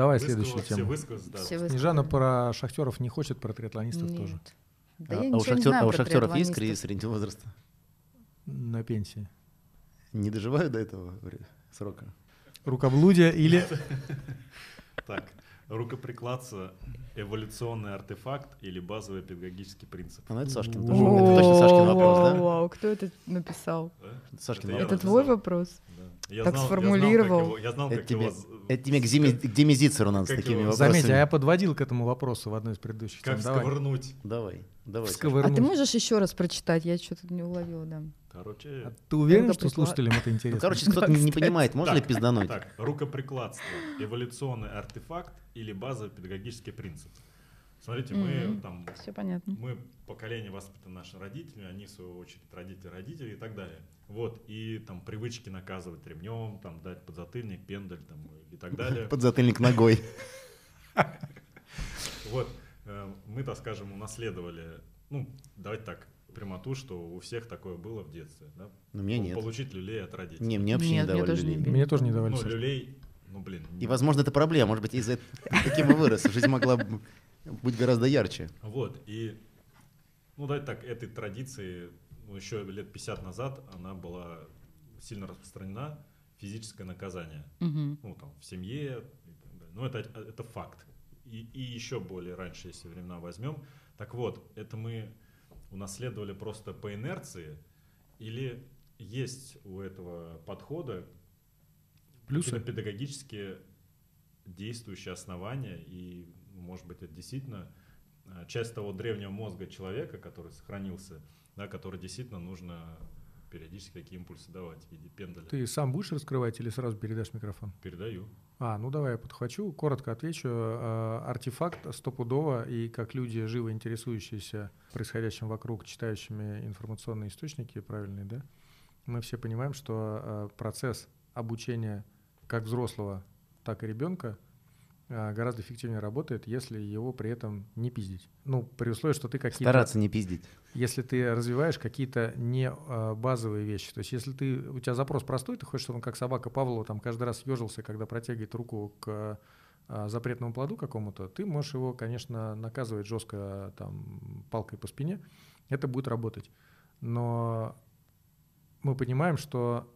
Давай Высказал- следующую тему. высказы, да. Снежана про шахтеров не хочет, про триатлонистов Нет. тоже. Да а, я а у, шахтер- знаю а у шахтеров есть кризис среднего возраста? На пенсии. Не доживают до этого срока? Рукоблудие или... Так, рукоприкладство — эволюционный артефакт или базовый педагогический принцип? А, ну это Сашкин тоже. Это точно Сашкин вопрос, да? вау, кто это написал? Это Сашкин я вопрос. Это твой вопрос? Я Так знал- я знал, как сформулировал. его- Я знал, как его... з- это тебе к Диме, к Диме Зицеру надо с такими его- вопросами. Заметь, а я подводил к этому вопросу в одной из предыдущих Как. Давай. сковырнуть? Давай, давай. Саша. А Сковырнуть. ты можешь еще раз прочитать? Я что-то не уловила, да. Короче, А ты уверен, что прикла- слушателям это Ну, интересно? короче, если кто-то не, понимает, можно ли пиздануть? так, рукоприкладство — эволюционный артефакт или базовый педагогический принцип? Смотрите, мы там Все понятно. мы поколение воспитано нашими родителями, они в свою очередь родители родители и так далее. Вот и там привычки наказывать ремнем, там дать подзатыльник, пендаль там и так далее. Подзатыльник ногой. Вот э, мы, так скажем, унаследовали, ну давайте так прямоту, что у всех такое было в детстве, да? Но мне Пол- нет. Получить люлей от родителей. Не, мне вообще Нет, не мне давали тоже не люлей. били. Мне тоже не давали. Ну Саша. люлей, ну блин. И, возможно, это проблема. Может быть, из-за таким и вырос. Жизнь могла бы быть гораздо ярче. Вот, и, ну, давайте так, этой традиции, ну, еще лет 50 назад она была сильно распространена, физическое наказание, Мгм. ну, там, в семье и так далее. Ну, это, это факт. И, и еще более раньше, если времена возьмем. Так вот, это мы унаследовали просто по инерции, или есть у этого подхода Плюсы? педагогические действующие основания, и, может быть, это действительно а, часть того древнего мозга человека, который сохранился, да, который действительно нужно периодически такие импульсы давать в виде пендаля. Ты сам будешь раскрывать или сразу передашь микрофон? Передаю. А, ну давай я подхвачу, коротко отвечу. Э, Артефакт стопудово, и как люди, живо интересующиеся происходящим вокруг, читающими информационные источники правильные, да, мы все понимаем, что э, процесс обучения как взрослого, так и ребенка гораздо эффективнее работает, если его при этом не пиздить. Ну, при условии, что ты какие-то... Стараться не пиздить. если ты развиваешь какие-то не а, базовые вещи. То есть если ты, у тебя запрос простой, ты хочешь, чтобы он как собака Павлова там каждый раз ежился, когда протягивает руку к а, запретному плоду какому-то, ты можешь его, конечно, наказывать жестко там палкой по спине, это будет работать. Но мы понимаем, что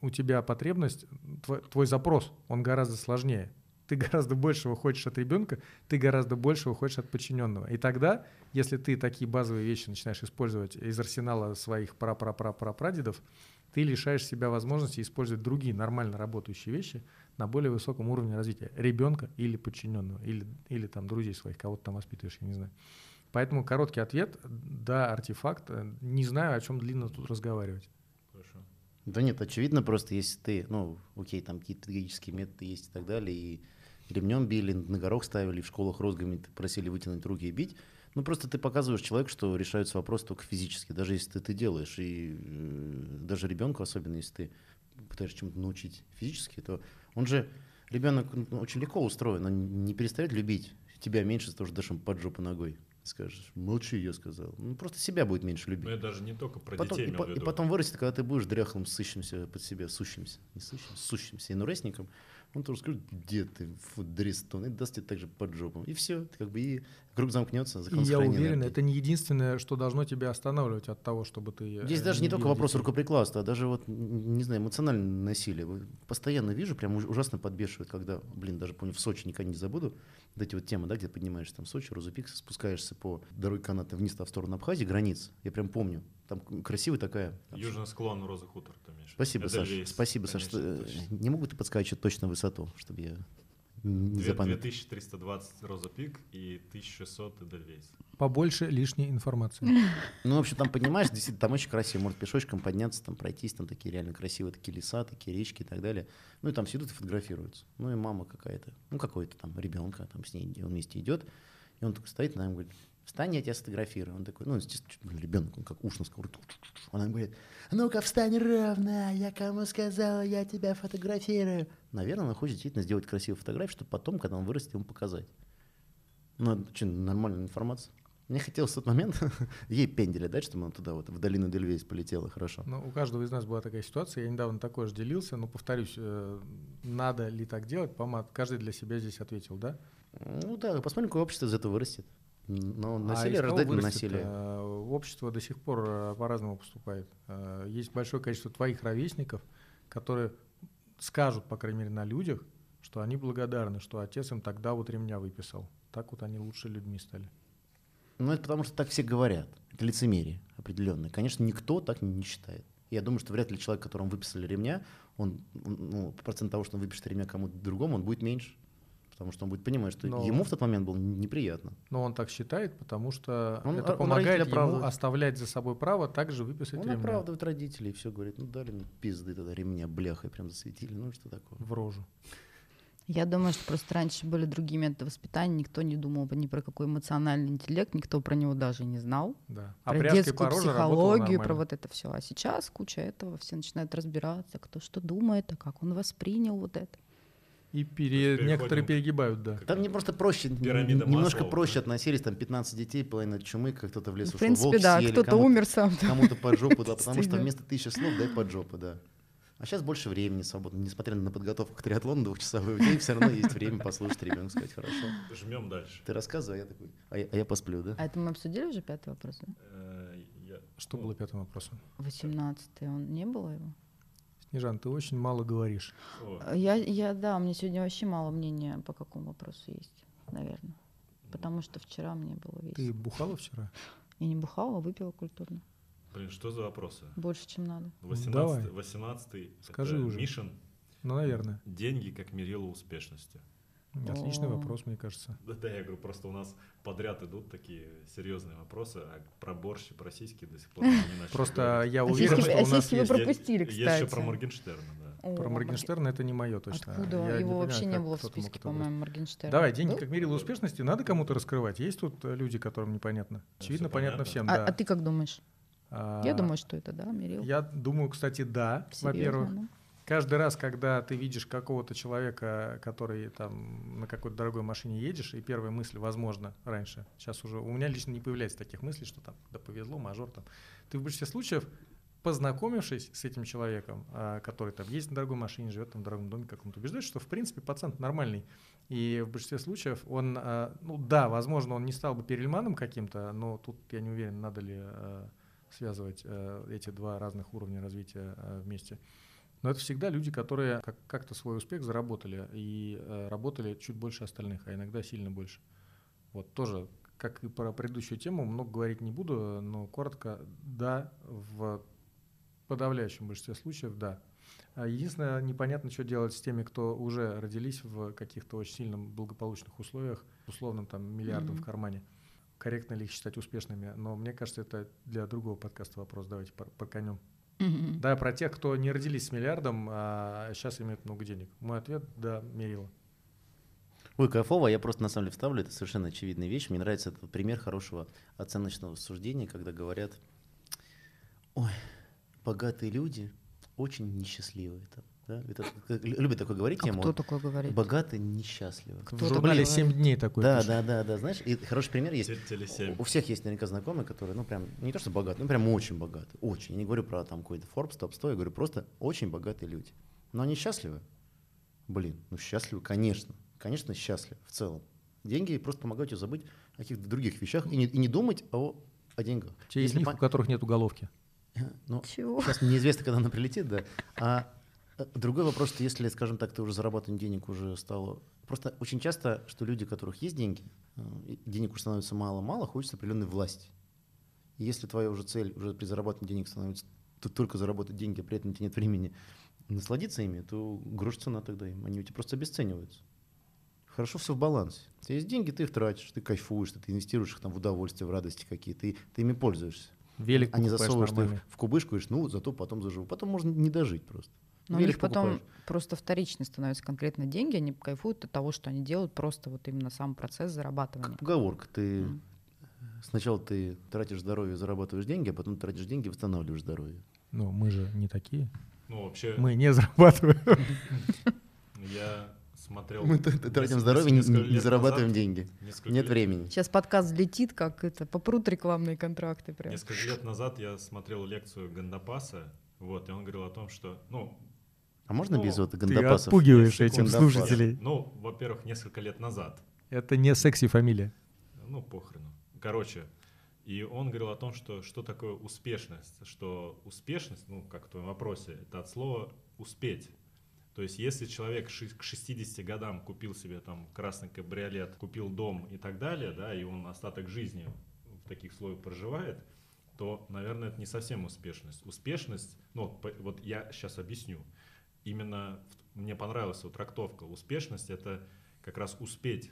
у тебя потребность, твой, твой запрос, он гораздо сложнее. Ты гораздо большего хочешь от ребенка, ты гораздо большего хочешь от подчиненного. И тогда, если ты такие базовые вещи начинаешь использовать из арсенала своих пра-пра-пра-прадедов, ты лишаешь себя возможности использовать другие нормально работающие вещи на более высоком уровне развития ребенка или подчиненного, или, или там друзей своих, кого ты там воспитываешь, я не знаю. Поэтому короткий ответ, да, артефакт. Не знаю, о чем длинно тут разговаривать. Хорошо. Да нет, очевидно просто, если ты, ну, окей, там какие-то педагогические методы есть и так далее, и ремнем били, на горох ставили, в школах розгами просили вытянуть руки и бить, ну просто ты показываешь человеку, что решаются вопросы только физически, даже если ты это делаешь, и э, даже ребенку, особенно если ты пытаешься чему-то научить физически, то он же, ребенок ну, очень легко устроен, он не перестает любить тебя меньше, потому что дашь ему под жопу ногой. Скажешь, молчи, я сказал. Ну, просто себя будет меньше любить. Но я даже не только про Потом, детей и, по- и потом вырастет, когда ты будешь дряхлым, сыщемся под себя, сущимся, не сущимся, сущимся инуресником, он тоже скажет, где ты, фу, дрестон, и даст тебе также под жопу. И все, как бы и круг замкнется, И я уверен, энергии. это не единственное, что должно тебя останавливать от того, чтобы ты... Здесь э, даже не только вопрос рукоприкладства, а даже вот, не знаю, эмоциональное насилие. Постоянно вижу, прям уж- ужасно подбешивает, когда, блин, даже помню, в Сочи никогда не забуду, вот эти вот темы, да, где поднимаешься там Сочи, Розупик, спускаешься по дороге каната вниз там, в сторону Абхазии, границ, я прям помню, там красивая такая... там Южный склон Розы Хутор, ты имеешь? Спасибо, Саша. Спасибо, Саша. конечно, Э, точно. Не могу ты подсказать точно высоту, чтобы я запомнил. 2320 Роза Пик и 1600 Эдельвейс. Побольше лишней информации. Ну, в общем, там, понимаешь, действительно, там очень красиво. Может пешочком подняться, там пройтись, там такие реально красивые такие леса, такие речки и так далее. Ну, и там все идут и фотографируются. Ну, и мама какая-то, ну, какой-то там ребенка, там с ней, он вместе идет, и он такой стоит, ему говорит, встань, я тебя сфотографирую. Он такой, ну, естественно, ребенок, он как уж на сковородку. Она говорит, ну-ка встань ровно, я кому сказала, я тебя фотографирую. Наверное, она хочет действительно сделать красивую фотографию, чтобы потом, когда он вырастет, ему показать. Ну, это что, нормальная информация. Мне хотелось в тот момент ей пенделя дать, чтобы она туда вот в долину Дельвейс полетела хорошо. Ну, у каждого из нас была такая ситуация. Я недавно такой же делился, но повторюсь, э, надо ли так делать, по каждый для себя здесь ответил, да? Ну да, посмотрим, какое общество из этого вырастет. Но А насилие кого рождает насилие. Э, Общество до сих пор э, по-разному поступает. Э, Есть большое количество твоих ровесников, которые скажут, по крайней мере, на людях, что они благодарны, что отец им тогда вот ремня выписал. Так вот они лучше людьми стали. Ну, это потому что так все говорят. Это лицемерие определенное. Конечно, никто так не считает. Я думаю, что вряд ли человек, которому выписали ремня, он, ну, процент того, что он выпишет ремня кому-то другому, он будет меньше. Потому что он будет понимать, что Но- ему в тот момент было неприятно. Но он так считает, потому что Он- это он помогает ему оправдывает. оставлять за собой право также выписать Он ремня оправдывает родителей и все говорит, ну дали мне пизды тогда ремня бляхой прям засветили, ну что такое. в рожу. Я думаю, что просто раньше были другие методы воспитания, никто не думал ни про какой эмоциональный интеллект, никто про него даже не знал. Да. А про детскую психологию, про вот это все. А сейчас куча этого, все начинают разбираться, кто что думает, а как он воспринял вот это. И пере... некоторые перегибают, да. Там мне просто проще, Пирамида немножко Маслоу, проще да? относились, там 15 детей, половина от чумы, как кто-то в лес Ну, в ушел, принципе, волк да, кто-то кому-то- умер сам. Кому-то под жопу, да, потому что вместо тысячи слов дай под жопу, да. А сейчас больше времени свободно. Несмотря на подготовку к триатлону двухчасовой в день, все равно есть время послушать ребенка, сказать, хорошо. Жмем дальше. Ты рассказывай, а я такой, а я, а я посплю, да? А это мы обсудили уже пятый вопрос, да? Э, Что ну, было пятым вопросом? 18 он не было его? Снежан, ты очень мало говоришь. Я, я, да, мне сегодня вообще мало мнения по какому вопросу есть, наверное. Потому что вчера мне было Ты весело. бухала вчера? Я не бухала, а выпила культурно. Блин, что за вопросы? Больше, чем надо. 18, Давай. 18 Скажи это уже. Мишин. Ну, наверное. Деньги как мерило успешности. Отличный О. вопрос, мне кажется. Да, да, я говорю, просто у нас подряд идут такие серьезные вопросы, а про борщ и про сиськи до сих пор не начали Просто я А уверен, что а у нас сиськи вы есть... про- пропустили, Есть еще про кстати. Моргенштерна, да. Про Морген- Моргенштерна это не мое точно. Откуда? Его вообще не было в списке, по-моему, Моргенштерна. Давай, деньги как мерило успешности надо кому-то раскрывать. Есть тут э, люди, которым непонятно. Очевидно, понятно всем, А, да. а ты как думаешь? А, Я думаю, что это, да, Мерил? Я думаю, кстати, да, во-первых. Каждый раз, когда ты видишь какого-то человека, который там на какой-то дорогой машине едешь, и первая мысль, возможно, раньше, сейчас уже у меня лично не появляется таких мыслей, что там, да повезло, мажор там. Ты в большинстве случаев, познакомившись с этим человеком, а, который там ездит на дорогой машине, живет там в дорогом доме каком-то, убеждаешь, что в принципе пацан нормальный. И в большинстве случаев он, а, ну да, возможно, он не стал бы перельманом каким-то, но тут я не уверен, надо ли а, связывать эти два разных уровня развития вместе. Но это всегда люди, которые как- как-то свой успех заработали и э, работали чуть больше остальных, а иногда сильно больше. Вот тоже, как и про предыдущую тему, много говорить не буду, но коротко, да, в подавляющем большинстве случаев, да. А Единственное, непонятно, что делать с теми, кто уже родились в каких-то очень сильно благополучных условиях, условном там миллиардом Мгм. в кармане. Корректно ли их считать успешными? Но мне кажется, это для другого подкаста вопрос. Давайте по, Мгм. Да, про тех, кто не родились с миллиардом, а сейчас имеют много денег. Мой ответ – да, мерило. Ой, кайфово, я просто на самом деле вставлю, это совершенно очевидная вещь. Мне нравится этот пример хорошего оценочного суждения, когда говорят, ой, богатые люди очень несчастливые. Там, да? Это, любят такое говорить А тему. кто такое говорит? Богатые несчастливы. В Кто-то журнале говорит. 7 дней такой Да, пишет. да, да, да, знаешь, и хороший пример есть. Те- Теле7. У всех есть наверняка знакомые, которые, ну, прям, не то что богатые, ну, прям очень богатые. Очень. Я не говорю про там какой-то Forbes, топ 100, я говорю просто очень богатые люди. Но они счастливы? Блин, ну счастливы, конечно. Конечно, счастливы в целом. Деньги просто помогают тебе забыть о каких-то других вещах и не, и не думать о, о деньгах. Те из Если них, по- у которых нет уголовки. Ну, Чего? сейчас неизвестно, когда она прилетит, да. А другой вопрос, что если, скажем так, ты уже зарабатывание денег уже стало... Просто очень часто, что люди, у которых есть деньги, э, денег уже становится мало-мало, хочется определенной власти. И если твоя уже цель уже при зарабатывании денег становится тут только заработать деньги, а при этом у тебя нет времени насладиться ими, то грош цена тогда им. Они у тебя просто обесцениваются. Хорошо все в балансе. У тебя есть деньги, ты их тратишь, ты кайфуешь, ты инвестируешь их там в удовольствие, в радости какие-то, и ты ими пользуешься. Велик А не засовываешь ты их в кубышку и говоришь, ну, зато потом заживу. Потом можно не дожить просто. Но у Велик них потом покупаешь. просто вторично становятся конкретно деньги, они кайфуют от того, что они делают, просто вот именно сам процесс зарабатывания. Как поговорка. Ты Мгм. сначала ты тратишь здоровье, зарабатываешь деньги, а потом тратишь деньги, восстанавливаешь здоровье. Ну, мы же не такие. Ну, вообще, Мы не зарабатываем. я смотрел... Мы тратим здоровье, не, зарабатываем деньги. Нет времени. Сейчас подкаст взлетит, как это, попрут рекламные контракты прям. Несколько лет назад я смотрел лекцию Гандапаса, вот, и он говорил о том, что, ну, А можно Ну, без вот Ты гандапасов? отпугиваешь я этим секунду. слушателей. ну, во-первых, несколько лет назад, Это не секси-фамилия. ну, похрену. Короче, и он говорил о том, что что такое успешность, что успешность, ну, как в твоем вопросе, это от слова «успеть». То есть если человек к 60 годам купил себе там красный кабриолет, купил дом и так далее, да, и он остаток жизни в таких условиях проживает, то, наверное, это не совсем успешность. Успешность, ну, вот я сейчас объясню. Именно мне понравилась вот трактовка. Успешность — это как раз успеть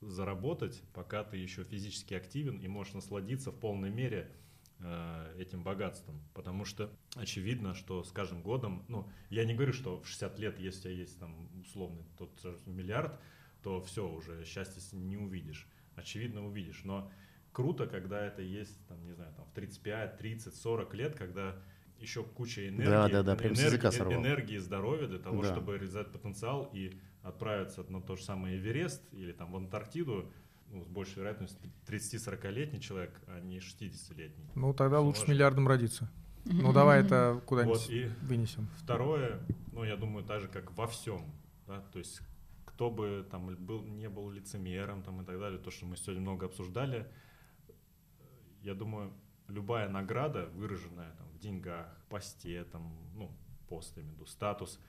заработать, пока ты еще физически активен и можешь насладиться в полной мере э, этим богатством. Потому что очевидно, что с каждым годом, ну, я не говорю, что в 60 лет, если у тебя есть там условный тот миллиард, то все, уже счастье не увидишь. Очевидно, увидишь. Но круто, когда это есть, там, не знаю, там, в 35, 30, 40 лет, когда еще куча энергии, Да, да, да, прям с языка энергии, энергии и здоровья для того, Да. чтобы реализовать потенциал и отправиться на то же самое Эверест или там в Антарктиду, ну, с большей вероятностью 30-40-летний человек, а не 60-летний. Ну, тогда Всё лучше с миллиардом родиться. Ну, давай это куда-нибудь Вот, и вынесем. второе, ну, я думаю, так же, как во всем, да, то есть кто бы там был, не был лицемером там и так далее, то, что мы сегодня много обсуждали, я думаю, любая награда, выраженная там, в деньгах, посте, там, ну, пост, я имею в виду, статус,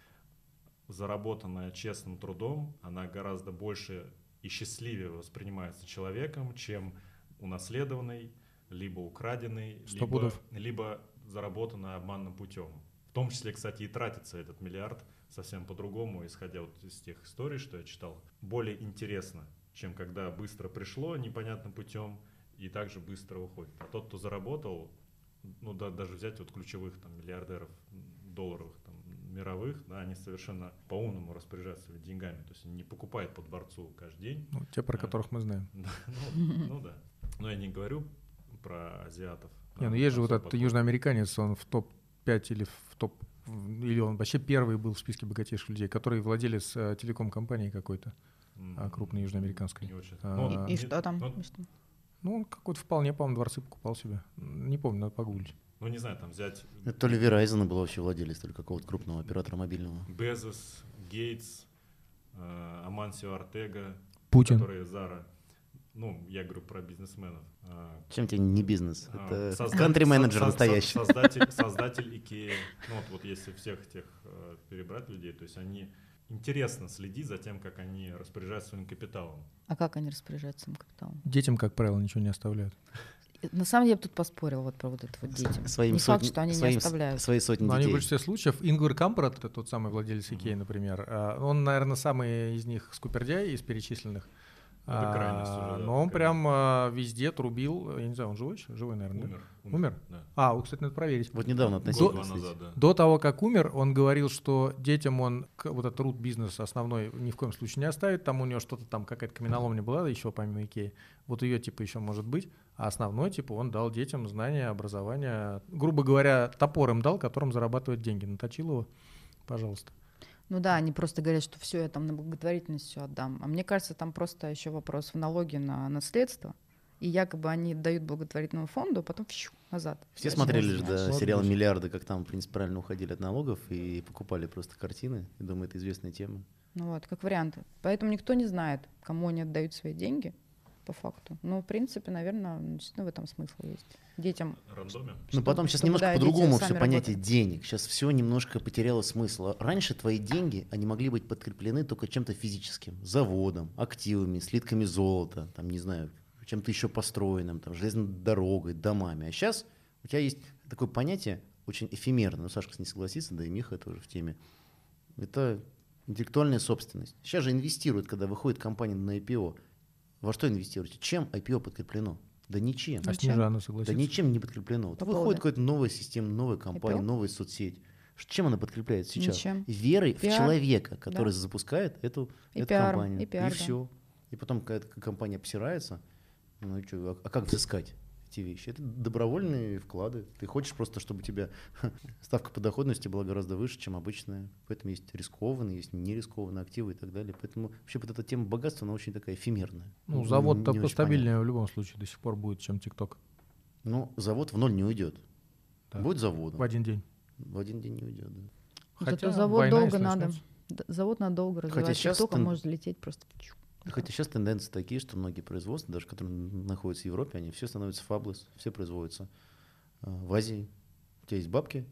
заработанная честным трудом, она гораздо больше и счастливее воспринимается человеком, чем унаследованный, либо украденный, либо, пудов. либо заработанный обманным путем. В том числе, кстати, и тратится этот миллиард совсем по-другому, исходя вот из тех историй, что я читал. Более интересно, чем когда быстро пришло непонятным путем и также быстро уходит. А тот, кто заработал, ну да, даже взять вот ключевых там миллиардеров долларовых, там, мировых, да, они совершенно по-умному распоряжаются деньгами. То есть они не покупают по дворцу каждый день. Ну, те, про Да. которых мы знаем. Да, ну, ну да. Но я не говорю про азиатов. Не, ну есть же вот этот южноамериканец, он в топ-5 или в топ... Или он вообще первый был в списке богатейших людей, который владелец э, телеком-компании какой-то, а, крупной южноамериканской. Не очень. А, Ну, И не- что там? Ну, И? Ну, он какой-то вполне, по-моему, дворцы покупал себе. Не помню, надо погуглить. ну, не знаю, там взять Это то ли Verizon был вообще владелец, то ли какого-то крупного оператора мобильного. Безос, Гейтс, э, Амансио Артега, Путин. которые Зара. Ну, я говорю про бизнесменов. А, Чем тебе не бизнес? а, Это созда- кантри-менеджер со- со- настоящий. Создатель, создатель Икеи. Ну, вот, вот если всех тех э, перебрать людей, то есть они интересно следить за тем, как они распоряжаются своим капиталом. А как они распоряжаются своим капиталом? Детям, как правило, ничего не оставляют. На самом деле я бы тут поспорил вот про вот это вот детям. Своим не факт, сотни- что они своим не оставляют. Свои сотни Но они в детей. большинстве случаев, Ингвар Кампрат, это тот самый владелец Икеи, например, а, он, наверное, самый из них скупердяй из перечисленных. Ну, это А, крайность уже, да, но он такая. прям а, везде трубил, я не знаю, он живой еще? Живой, наверное, да? Умер. Умер? Да. А, у, кстати, надо проверить. Вот недавно относительно. кстати. назад, да. До того, как умер, он говорил, что детям он вот этот root бизнес основной ни в коем случае не оставит. Там у него что-то там, какая-то каменоломня была еще помимо Икеи. Вот ее типа еще может быть. А основной типа он дал детям знания, образование. Грубо говоря, топор им дал, которым зарабатывать деньги. Наточил его, пожалуйста. Ну да, они просто говорят, что все, я там на благотворительность все отдам. А мне кажется, там просто еще вопрос в налоге на наследство. И якобы они дают благотворительному фонду, а потом фью, назад. Все Зачем смотрели же, да, сериал. «Миллиарды», как там, в принципе, правильно уходили от налогов и покупали просто картины. Я думаю, это известная тема. Ну вот, как вариант. Поэтому никто не знает, кому они отдают свои деньги, по факту. Ну, в принципе, наверное, действительно в этом смысл есть. Детям Рандоме. Ну, потом сейчас чтобы, немножко да, по-другому все понятие работали. денег. Сейчас все немножко потеряло смысл. Раньше твои деньги, они могли быть подкреплены только чем-то физическим. Заводом, активами, слитками золота, там, не знаю, чем-то еще построенным, там, железной дорогой, домами. А сейчас у тебя есть такое понятие, очень эфемерное, ну, Сашка не согласится, да и Миха тоже в теме. Это интеллектуальная собственность. Сейчас же инвестируют, когда выходит компания на IPO. Во что инвестируете? Чем IPO подкреплено? Да ничем. А Зачем? Снежана Да ничем не подкреплено. Вот По выходит какая-то новая система, новая компания, IPO? новая соцсеть. Чем она подкрепляется сейчас? Ничем. Верой в Пиар. человека, который запускает эту, И эту пиаром, компанию. и пиар, да. все. И потом какая-то компания обсирается. Ну и что, а, а как взыскать? Эти вещи. Это добровольные вклады. Ты хочешь просто, чтобы у тебя ставка по доходности была гораздо выше, чем обычная. Поэтому есть рискованные, есть нерискованные активы и так далее. Поэтому вообще вот эта тема богатства, она очень такая эфемерная. Ну, не очень постабильнее в любом случае до сих пор будет, чем ТикТок. Ну, завод в ноль не уйдет. Да. Будет заводом. В один день. В один день не уйдет, да. Хотя завод война, долго надо. Завод надо долго Хотя развивать. щас Тикток, он тен- может лететь просто. Хотя сейчас тенденции такие, что многие производства, даже которые находятся в Европе, они все становятся фаблес, все производятся а, в Азии. У тебя есть бабки,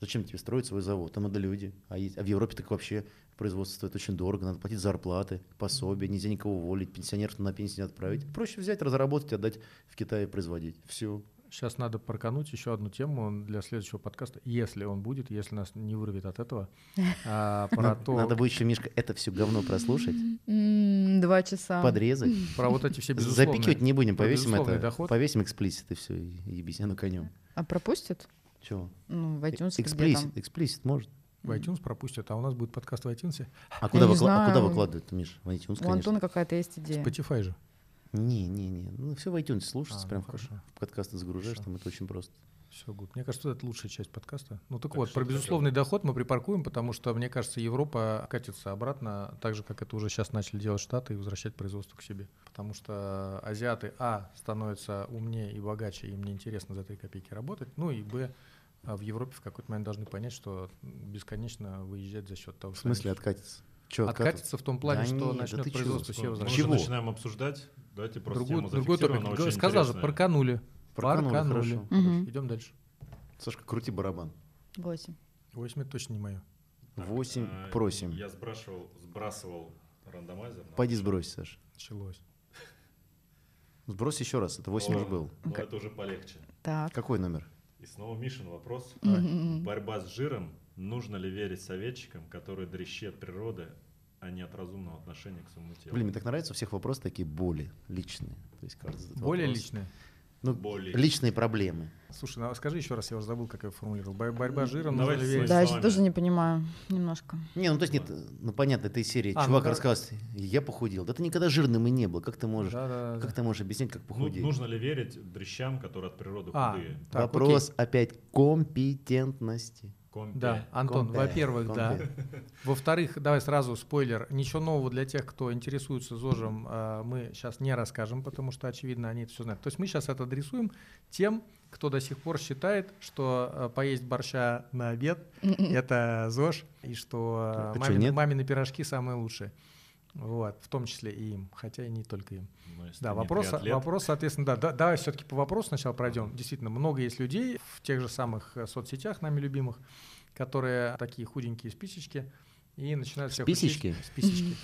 зачем тебе строить свой завод? Там надо люди. А, есть- а в Европе так вообще производство стоит очень дорого, надо платить зарплаты, пособия, нельзя никого уволить, пенсионеров на пенсию не отправить. Проще взять, разработать, отдать в Китае производить. Все. Сейчас надо прокануть еще одну тему для следующего подкаста, если он будет, если нас не вырвет от этого. А, про то, Надо будет еще, Мишка, это все говно прослушать, Два часа. подрезать. про вот эти все безусловные. Запикивать не будем, повесим это, доход. повесим explicit и все, ебись, оно конем. А пропустит? Чего? Ну, в iTunes Explicit, там? explicit может. В iTunes пропустят, а у нас будет подкаст в iTunes. А куда, выкла- а куда выкладывают, Миш? В iTunes, У конечно. Антона какая-то есть идея. Spotify же. Не, не, не. Ну, все в iTunes слушается, А, прям ну, хорошо. В подкасты загружаешь, Хорошо. там это очень просто. Все, good. Мне кажется, это лучшая часть подкаста. Ну так, Так, вот, про безусловный доход мы припаркуем, потому что, мне кажется, Европа катится обратно, так же, как это уже сейчас начали делать Штаты, и возвращать производство к себе. Потому что азиаты, а, становятся умнее и богаче, им неинтересно за 3 копейки работать, ну и, б, а в Европе в какой-то момент должны понять, что бесконечно выезжать за счет того, В что они смысле откатится? Че Откатится в том плане, Да что да начнет чего? производство Мы себе уже возвращаться. Чего? начинаем обсуждать. Давайте просто Другую, тему другой топик. зафиксируем, она очень Сказал же, интересная. парканули. Парканули, хорошо. Мгм. Идем дальше. Сашка, крути барабан. Восемь. 8 это точно не мое. Восемь а, просим. Я сбрасывал, сбрасывал рандомайзер. Пойди сбрось, Саш. Началось. Сбрось еще раз, это 8 О, уже был. ну, это уже полегче. Так. Какой номер? И снова Мишин вопрос. Борьба с жиром. Нужно ли верить советчикам, которые дрищи от природы, а не от разумного отношения к своему телу? Блин, мне так нравится, у всех вопросы такие боли личные. То есть задает Более вопрос. личное. Ну, Боли. личные проблемы. Слушай, ну, скажи еще раз, я уже забыл, как я формулировал. Бо- Борьба с жиром, ли верить? Да, я словами. тоже не понимаю. Немножко. Не, ну то есть нет, ну понятно, это из серии. А, ну Чувак да. рассказывает, я похудел. Да ты никогда жирным и не был. Как ты можешь, Да, да, как да. ты можешь объяснить, как Ну, похудеть? нужно ли верить дрищам, которые от природы А, худые? так, Вопрос опять компетентности. Компе. Да, Антон, Компе, во-первых, да. компе. Во-вторых, давай сразу спойлер. Ничего нового для тех, кто интересуется ЗОЖем, а, мы сейчас не расскажем, потому что, очевидно, они это все знают. То есть мы сейчас это адресуем тем, кто до сих пор считает, что а, поесть борща на обед — это ЗОЖ, и что а, мамины, нет? мамины пирожки самые лучшие. Вот, в том числе и им, хотя и не только им. Ну, если Да, вопрос, вопрос, соответственно, да, да, давай все-таки по вопросу сначала пройдем. Действительно, много есть людей в тех же самых э, соцсетях, нами любимых, которые такие худенькие спичечки, и начинают всех Списечки? учить... Списечки.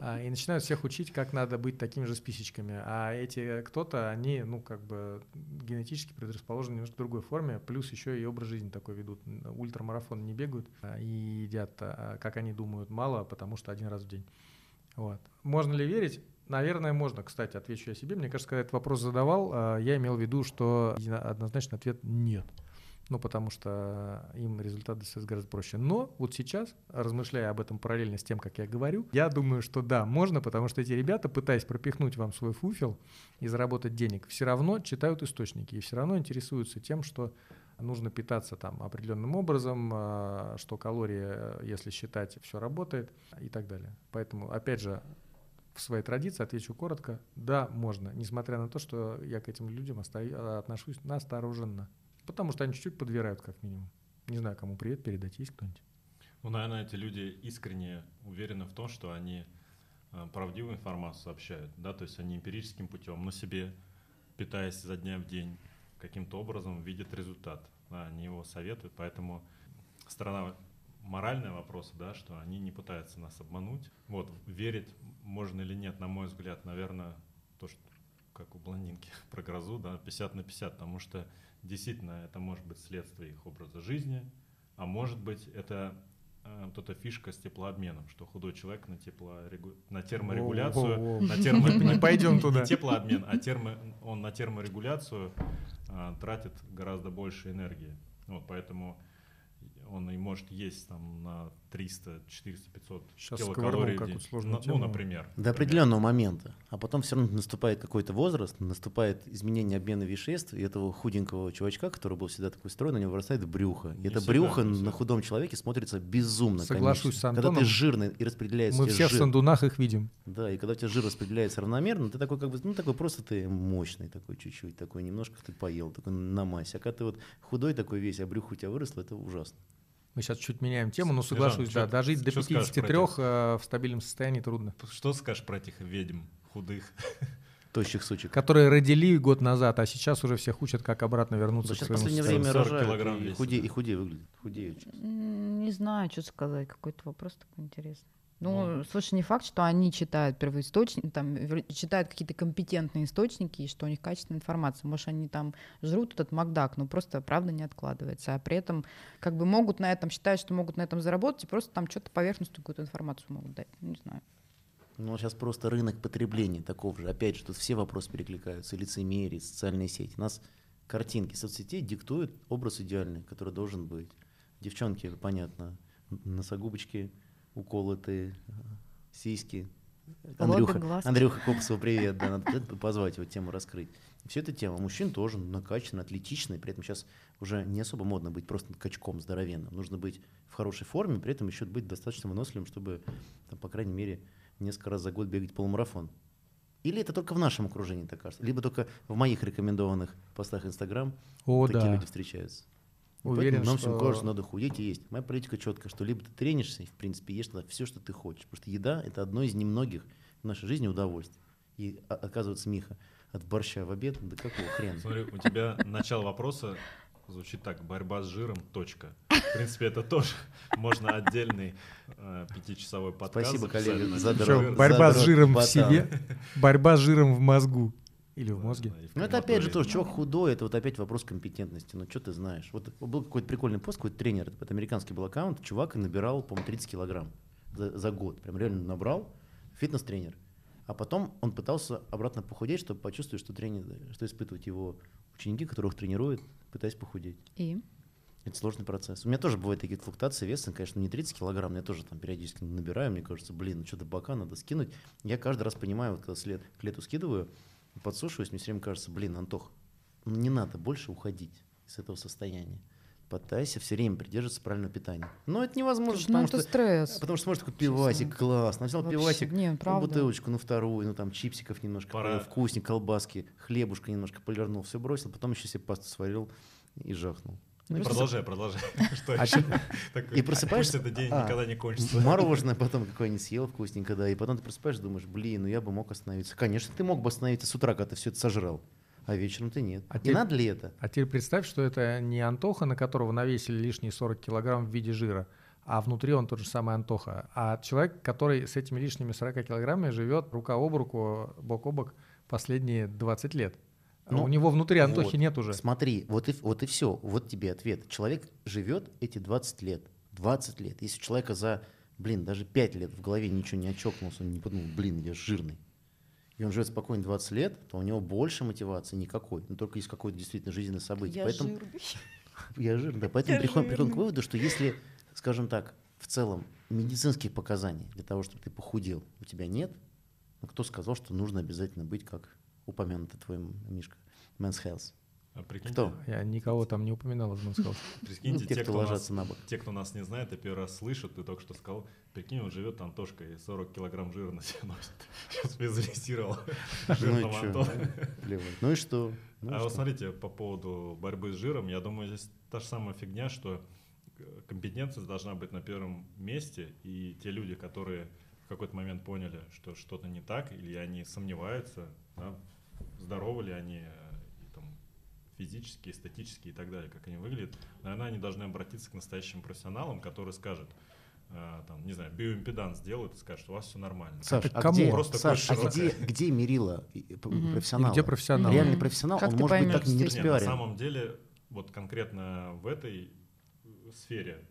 А, и начинают всех учить, как надо быть такими же списечками. А эти э, кто-то, они, ну, как бы генетически предрасположены немножко в другой форме, плюс еще и образ жизни такой ведут. Ультрамарафон не бегают а, и едят, а, как они думают, мало, потому что один раз в день. Вот. Можно ли верить? Наверное, можно. Кстати, отвечу я себе. Мне кажется, когда этот вопрос задавал, а, я имел в виду, что однозначный ответ нет. Ну, потому что им результат достается гораздо проще. Но вот сейчас, размышляя об этом параллельно с тем, как я говорю, я думаю, что да, можно, потому что эти ребята, пытаясь пропихнуть вам свой фуфел и заработать денег, все равно читают источники и все равно интересуются тем, что нужно питаться там определенным образом, а, что калории, э, если считать, все работает и так далее. Поэтому, опять же, в своей традиции отвечу коротко, да, можно, несмотря на то, что я к этим людям отношусь настороженно, потому что они чуть-чуть подбирают как минимум. Не знаю, кому привет передать, есть кто-нибудь? Ну, наверное, эти люди искренне уверены в том, что они э, правдивую информацию сообщают, да, то есть они эмпирическим путем на себе, питаясь за дня в день, каким-то образом видят результат, да, они его советуют, поэтому сторона моральная вопроса, да, что они не пытаются нас обмануть. Вот, верить можно или нет, на мой взгляд, наверное, то, что как у блондинки про грозу, да, 50 на 50, потому что действительно это может быть следствие их образа жизни, а может быть это вот эта фишка с теплообменом, что худой человек на, теплорегу... на терморегуляцию, на термо... Не пойдем туда. Не теплообмен, а термо... он на терморегуляцию а, тратит гораздо больше энергии. Вот, поэтому он и может есть там на 300, 400, 500 Щас килокалорий в день. сложную Ну, тему. Ну, например. До определенного момента. А потом все равно наступает какой-то возраст, наступает изменение обмена веществ, и этого худенького чувачка, который был всегда такой стройный, у него вырастает брюхо. И Не это всегда, брюхо не на худом человеке смотрится безумно Соглашусь комично. с Когда Антоном. ты жирный и распределяется Мы все в жир- сандунах их видим. Да, и когда у тебя жир распределяется равномерно, ты такой как бы, ну такой просто ты мощный такой чуть-чуть, такой немножко ты поел, такой на массе. А когда ты вот худой такой весь, а брюхо у тебя выросло, это ужасно. Мы сейчас чуть меняем тему, но Снежан, соглашусь, чё- да, дожить до чё скажешь про 53 э, в стабильном состоянии трудно. Что скажешь про этих ведьм худых? Тощих сучек. Которые родили год назад, а сейчас уже всех учат, как обратно вернуться Да к сейчас в своему последнее состоянию. время 40 рожают килограмм и весит, худее, да. и худее выглядят. Худеют Не знаю, что сказать. Какой-то вопрос такой интересный. Ну. Ну, слушай, не факт, что они читают первоисточники, там, читают какие-то компетентные источники, и что у них качественная информация. Может, они там жрут этот Макдак, но просто правда не откладывается. А при этом как бы могут на этом, считают, что могут на этом заработать, и просто там что-то поверхностную какую-то информацию могут дать. Ну, Не знаю. Ну, сейчас просто рынок потребления таков же. Опять же, тут все вопросы перекликаются. Лицемерие, социальные сети. Нас картинки соцсетей диктуют образ идеальный, который должен быть. Девчонки, понятно, носогубочки уколотые, сиськи. Андрюха. Андрюха Копсова, привет, да, надо позвать его, тему раскрыть. Все это тема. Мужчин тоже накачанный, атлетичный, при этом сейчас уже не особо модно быть просто качком здоровенным. Нужно быть в хорошей форме, при этом еще быть достаточно выносливым, чтобы, там, по крайней мере, несколько раз за год бегать полумарафон. Или это только в нашем окружении так кажется, либо только в моих рекомендованных постах Инстаграм О, такие да. люди встречаются. Уверен, поэтому нам всем кажется, надо худеть и есть. Моя политика четкая, что либо ты тренишься и, в принципе, ешь тогда все, что ты хочешь. Потому что еда – это одно из немногих в нашей жизни удовольствий. И а- оказывается, Миха, от борща в обед, да какого хрена? Смотри, у тебя начало вопроса звучит так: борьба с жиром. Точка. В принципе, это тоже можно отдельный э, пятичасовой подкаст. Спасибо, коллеги, борьба с жиром в себе, борьба с жиром в мозгу или в мозге. Ну, это опять же тоже, чувак худой, это вот опять вопрос компетентности. Ну, что ты знаешь? Вот был какой-то прикольный пост, какой-то тренер, это американский был аккаунт, чувак и набирал, по-моему, 30 килограмм за, за год. Прям реально набрал, фитнес-тренер. А потом он пытался обратно похудеть, чтобы почувствовать, что, тренер, что испытывают его ученики, которых тренируют, пытаясь похудеть. И? Это сложный процесс. У меня тоже бывают такие флуктуации веса, конечно, не 30 килограмм, я тоже там периодически набираю, мне кажется, блин, ну что-то бока надо скинуть. Я каждый раз понимаю, вот когда след к лету скидываю, подсушиваюсь, мне все время кажется, блин, Антох, ну не надо больше уходить из этого состояния. Пытайся все время придерживаться правильного питания. Но это невозможно, Слушай, ну потому это что... стресс. Потому что смотришь такой пивасик, Честно. классно. Взял Вообще, пивасик, не, ну, бутылочку, ну вторую, ну там чипсиков немножко, Пора. вкусник, колбаски, хлебушка немножко полирнул, все бросил, потом еще себе пасту сварил и жахнул. Ну, Продолжай, продолжай. Что А еще? чё- Такой, И просыпаешься- этот день А, никогда не кончится. Мороженое потом какое-нибудь съел вкусненько, да, и потом ты просыпаешься, думаешь, блин, ну я бы мог остановиться. Конечно, ты мог бы остановиться с утра, когда ты все это сожрал, а вечером ты нет. А Не те- надо ли это? А теперь представь, что это не Антоха, на которого навесили лишние 40 килограмм в виде жира, а внутри он тот же самый Антоха, а человек, который с этими лишними 40 килограммами живет рука об руку, бок о бок последние 20 лет. А Ну, у него внутри Антохи вот. нет уже. Смотри, вот и, вот и все, вот тебе ответ. Человек живет эти 20 лет, 20 лет. Если у человека за, блин, даже 5 лет в голове ничего не очокнулся, он не подумал, блин, я жирный. И он живет спокойно 20 лет, то у него больше мотивации никакой. Ну, только есть какое-то действительно жизненное событие. Поэтому, Я жирный, да. Поэтому Я приходим, приходим к жирный. выводу, что если, скажем так, в целом медицинских показаний для того, чтобы ты похудел, у тебя нет, ну, кто сказал, что нужно обязательно быть, как упомянутый твой Мишка, Men's Health? А прикиньте, Кто? Я никого там не упоминал из Men's Health. Прикиньте, те, кто ложатся на бок. Те, кто нас не знает, и первый раз слышат, ты только что сказал, прикинь, он живет Антошка и 40 килограмм жира на себе носит. Сейчас визуализировал Ну жирного? Антона. Ну и что? Ну А вот смотрите, по поводу борьбы с жиром, я думаю, здесь та же самая фигня, что э, компетенция должна быть на первом месте, и те люди, которые в какой-то момент поняли, что что-то не так, или они сомневаются, да, здоровы ли они э, и там, физически, эстетически и так далее, как они выглядят, наверное, они должны обратиться к настоящим профессионалам, которые скажут, э, там, не знаю, биоимпеданс сделают и скажут, что у вас все нормально. Саш, а кому? где, Просто Саш, а где, где мерила профессионала? Где профессионал? Реальный профессионал, Как он ты может быть так не? Нет, на самом деле, вот конкретно в этой сфере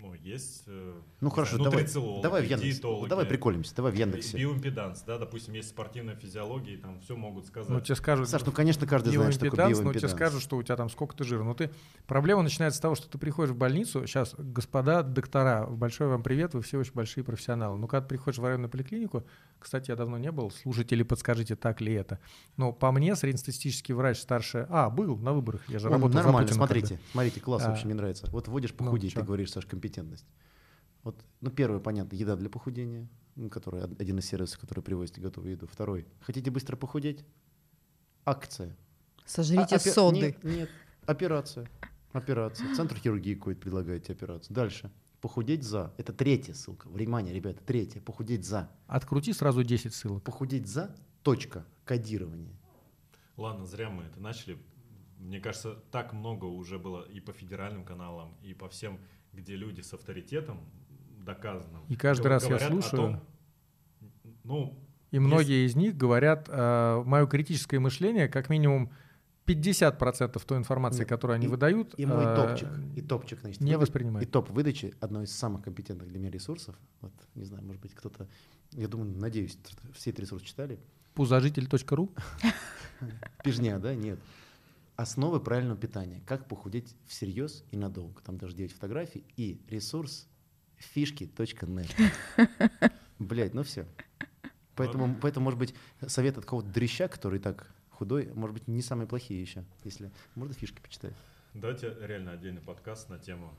Ну, есть э, Ну хорошо, давай, давай в Яндексе. Давай приколимся, давай в Яндексе. Биоимпеданс, да, допустим, есть спортивная физиология, и там все могут сказать. Ну, тебе скажут, Саш, ну конечно, каждый знает, что такое биоимпеданс, но тебе скажут, что у тебя там сколько ты жира. Но ты... Проблема начинается с того, что ты приходишь в больницу. Сейчас, господа доктора, большой вам привет, вы все очень большие профессионалы. Но когда ты приходишь в районную поликлинику, кстати, я давно не был, слушатели, подскажите, так ли это. Но по мне, среднестатистический врач старше... А, был на выборах, я же Он работал нормально, смотрите, когда. смотрите, класс А. вообще мне нравится. Вот вводишь Ну, похудеть, ты чё? говоришь, Саш, компетентность. Вот, ну, первое, понятно, еда для похудения, ну, который од- один из сервисов, который привозит готовую еду. Второй, хотите быстро похудеть? Акция. Сожрите А- опе- соды. Нет, нет, операция. Операция. Центр хирургии какой-то предлагает тебе операцию. Дальше. Похудеть за. Это третья ссылка. Внимание, ребята, третья. Похудеть за. Открути сразу 10 ссылок. Похудеть за. Точка. Кодирование. Ладно, зря мы это начали. Мне кажется, так много уже было и по федеральным каналам, и по всем, где люди с авторитетом доказанным. И каждый раз я слушаю. том, ну, И многие из них говорят, э, мое критическое мышление, как минимум 50% той информации, Нет, которую они и- выдают, И мой э, топчик. И топчик, значит. не выда- воспринимает. И топ выдачи одной из самых компетентных для меня ресурсов. Вот, не знаю, может быть, кто-то, я думаю, надеюсь, все эти ресурсы читали. пузожитель.ру. Пижня, да? Нет. Основы правильного питания. Как похудеть всерьез и надолго. Там даже 9 фотографий. И ресурс фишки.нет. Блять, ну все. Поэтому, поэтому, может быть, совет от какого-то дрища, который так худой, может быть, не самые плохие еще. Если можно фишки почитать. давайте реально отдельный подкаст на тему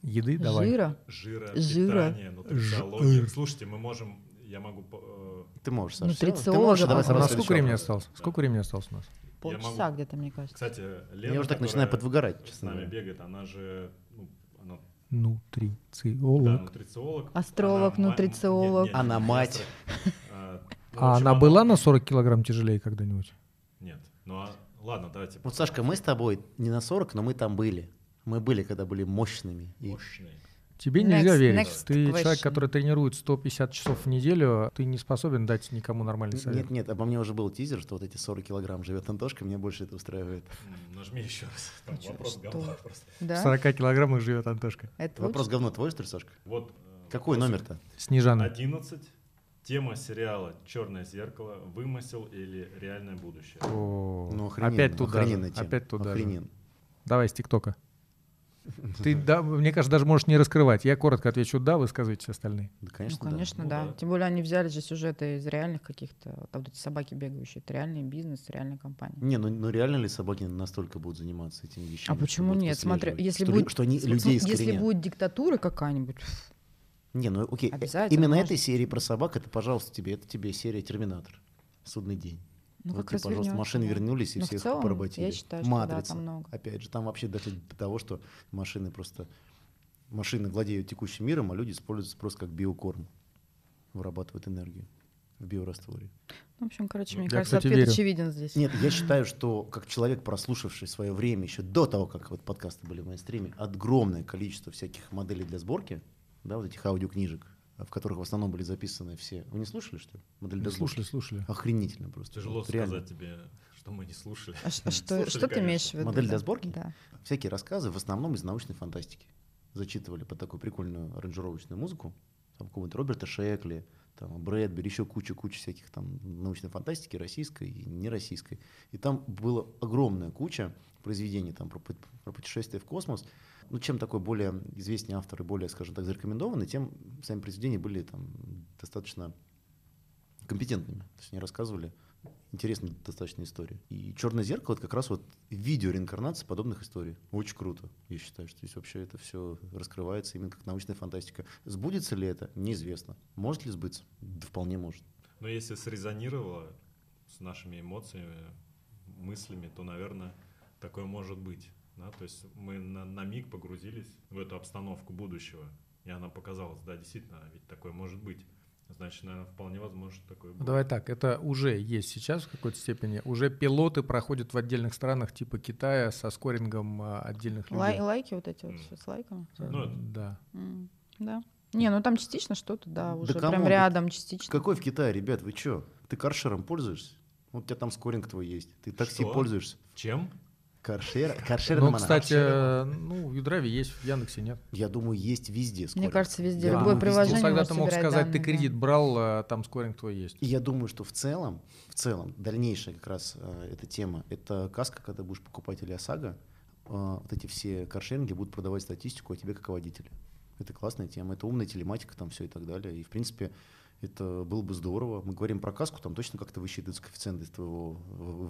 Еды давай. Жира. жира, Жира. питания, нутрициологии. Жир. Слушайте, мы можем, я могу, э, Ты можешь, Саша. всё. Нутрициолога Ты можешь, давай. А следующий сколько времени осталось? Сколько времени осталось у нас? Полчаса могу- где-то, мне кажется. кстати, Лена, Я уже так начинаю подвыгорать, с честно нами говоря. бегает, она же, ну, она, да, Нутрициолог. нутрициолог. Астролог, Она ма- нутрициолог. нет, нет, Она мать. А, ну, А она была на 40 килограмм тяжелее когда-нибудь? Нет. Ну, а- ладно, давайте. Вот, Сашка, мы с тобой не на 40, но мы там были. Мы были, когда были мощными. И Тебе Next- нельзя верить. next Ты question. человек, который тренирует 150 часов в неделю, ты не способен дать никому нормальный совет. Нет, нет, обо мне уже был тизер, что вот эти 40 килограмм живет Антошка, меня больше это устраивает. Нажми еще раз. Там А чё, вопрос что? говно просто. В Да? 40 килограммах живет Антошка. Это Вопрос лучше? говно твой, что ли, Сашка? Вот. Какой номер-то? Снежана. 11. Тема сериала «Черное зеркало. Вымысел или реальное будущее». О, Ну, охрененно, опять туда же, тема, Опять туда же. охрененно. Давай с ТикТока. Ты, да, мне кажется, даже можешь не раскрывать. Я коротко отвечу «да», вы сказываете остальные. Да, Ну, конечно, да. конечно, Ну да. да. Тем более они взяли же сюжеты из реальных каких-то, вот, а вот эти собаки бегающие, это реальный бизнес, реальная компания. Не, ну, ну реально ли собаки настолько будут заниматься этими вещами? А почему нет? Смотри, если что, будет, что они людей если искоренят. будет диктатура какая-нибудь, Не, ну окей, э, именно можно. этой серии про собак, это, пожалуйста, тебе, это тебе серия «Терминатор». Судный день. Ну вот как тебе, пожалуйста, развернётся, машины да. вернулись и Но в всех целом, поработили. я считаю, что да, Матрица. там много. Опять же, там вообще дошли до того, что машины просто... Машины владеют текущим миром, а люди используются просто как биокорм. Вырабатывают энергию в биорастворе. Ну, в общем, короче, мне я, кажется, кстати, ответ верю. очевиден здесь. Нет, я считаю, что как человек, прослушавший свое время еще до того, как вот подкасты были в мейнстриме, огромное количество всяких моделей для сборки, да, вот этих аудиокнижек, в которых в основном были записаны все. Вы не слушали, что ли? Модель для Слушали, сборки? слушали. Охренительно просто. Тяжело Вот реально. сказать тебе, что мы не слушали. А а что, Слушали, что ты имеешь в виду? Модель да? для сборки? Да. Всякие рассказы, в основном из научной фантастики. Зачитывали под такую прикольную аранжировочную музыку. Там какого-нибудь Роберта Шекли, там Брэдбери, еще куча-куча всяких там научной фантастики, российской и нероссийской. И там была огромная куча произведений там, про, про путешествие в космос. Ну, чем такой более известный автор и более, скажем так, зарекомендованный, тем сами произведения были там достаточно компетентными. То есть они рассказывали интересные достаточно истории. И «Черное зеркало» — это как раз вот видео реинкарнации подобных историй. Очень круто, я считаю, что здесь вообще это все раскрывается именно как научная фантастика. Сбудется ли это? Неизвестно. Может ли сбыться? Да вполне может. Но если срезонировало с нашими эмоциями, мыслями, то, наверное, такое может быть. Да? То есть мы на, на миг погрузились в эту обстановку будущего, и она показалась, да, действительно, ведь такое может быть. Значит, наверное, вполне возможно, что такое будет. Давай так, это уже есть сейчас в какой-то степени. Уже пилоты проходят в отдельных странах типа Китая со скорингом а, отдельных людей. Лай- лайки вот эти вот все с лайками. Э, Ну, это- да. М, Да. Не, ну там частично что-то, да, Да уже кому? прям Да рядом частично. Какой в Китае, ребят, вы чё? Ты каршером пользуешься? Вот у тебя там скоринг твой есть. Ты такси Что? пользуешься. Чем? Каршер, каршер Ну, кстати, ну, в Юдраве есть, в Яндексе нет. Я думаю, есть везде скоринг. кажется, везде. Я Да. Любое думаю, везде. приложение Ну, тогда ты мог сказать, ты данные, да. кредит брал, э, там скоринг твой есть. И я думаю, что в целом, в целом, дальнейшая как раз э, эта тема, это каска, когда будешь покупать или ОСАГО, э, вот эти все каршеринги будут продавать статистику о тебе как о водителе. Это классная тема, это умная телематика, там все и так далее. И, в принципе, это было бы здорово. Мы говорим про каску, там точно как-то высчитываются коэффициенты твоего в-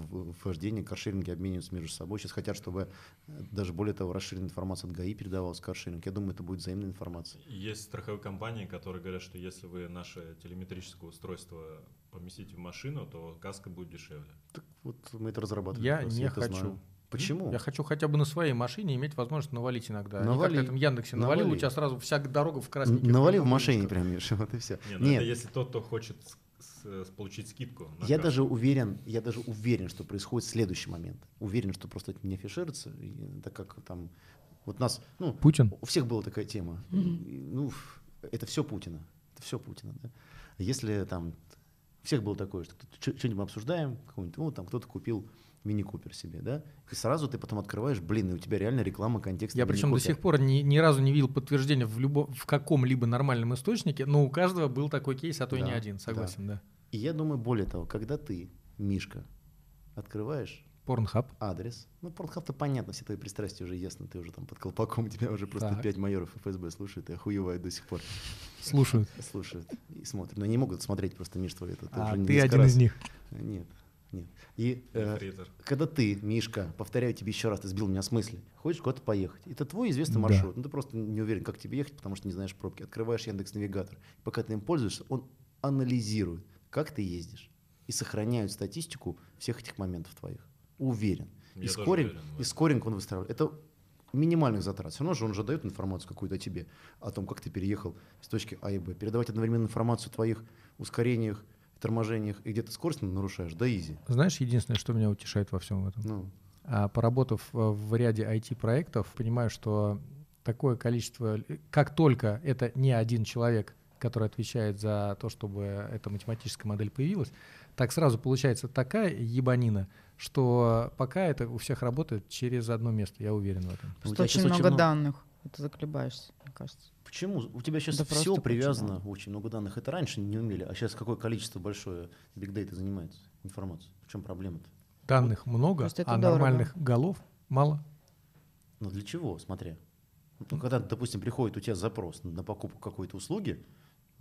в- в- вождения, каршеринги обмениваются между собой. Сейчас хотят, чтобы э, даже более того, расширенная информация от ГАИ передавалась в каршеринг. Я думаю, это будет взаимная информация. Есть страховые компании, которые говорят, что если вы наше телеметрическое устройство поместите в машину, то каска будет дешевле. Так вот мы это разрабатываем. Я раз, не это хочу. знаю. Почему? Я хочу хотя бы на своей машине иметь возможность навалить иногда. Навали. как на этом Яндексе навалил, Навали. у тебя сразу вся дорога в краске. Н- Навали в машине прям, Миша, вот и все. Не, ну Нет, это если тот, кто хочет с- с- получить скидку. я даже уверен, я даже уверен, что происходит следующий момент. Уверен, что просто это не афишируется, так как там вот нас, ну, Путин. у всех была такая тема. Ну, это все Путина. Это все Путина. Да? Если там у всех было такое, что что-нибудь мы обсуждаем, какой-нибудь, ну, там кто-то купил мини-купер себе, да, и сразу ты потом открываешь, блин, и у тебя реально реклама контекста Я причем до сих пор ни, ни разу не видел подтверждения в, любо, в каком-либо нормальном источнике, но у каждого был такой кейс, а то и не Да, один, согласен, да. И я думаю, более того, когда ты, Мишка, открываешь Порнхаб. адрес. Ну, Порнхаб-то понятно, все твои пристрастия уже ясно, ты уже там под колпаком, тебя уже просто Так. пять майоров ФСБ слушают и охуевают до сих пор. Слушают. Слушают и смотрят. Но не могут смотреть просто, Миш, твой это. А ты несколько один раз. из них. Нет, нет. И э, когда ты, Мишка, повторяю тебе еще раз, ты сбил меня с мысли, хочешь куда-то поехать, это твой известный Да. маршрут, ну ты просто не уверен, как тебе ехать, потому что не знаешь пробки. Открываешь Яндекс Навигатор, пока ты им пользуешься, он анализирует, как ты ездишь, и сохраняет статистику всех этих моментов твоих. Уверен. Я и скоринг, уверен и скоринг он выстраивает. Это минимальных затрат. Все равно же он же дает информацию какую-то о тебе, о том, как ты переехал с точки А и Б. Передавать одновременно информацию о твоих ускорениях, торможениях и где ты скорость нарушаешь, да изи. Знаешь, единственное, что меня утешает во всем этом? Ну, А, Поработав э, в ряде IT-проектов, понимаю, что такое количество, как только это не один человек, который отвечает за то, чтобы эта математическая модель появилась, так сразу получается такая ебанина, что пока это у всех работает через одно место, я уверен в этом. тебя очень много данных. Это заколебаешься, мне кажется. Почему? У тебя сейчас Да все привязано, данных. очень много данных. Это раньше не умели, а сейчас какое количество большое бигдейта занимается информацией? В чем проблема-то? Данных много, а дорого. нормальных голов мало. Ну для чего, смотря? Ну, когда, допустим, приходит у тебя запрос на покупку какой-то услуги,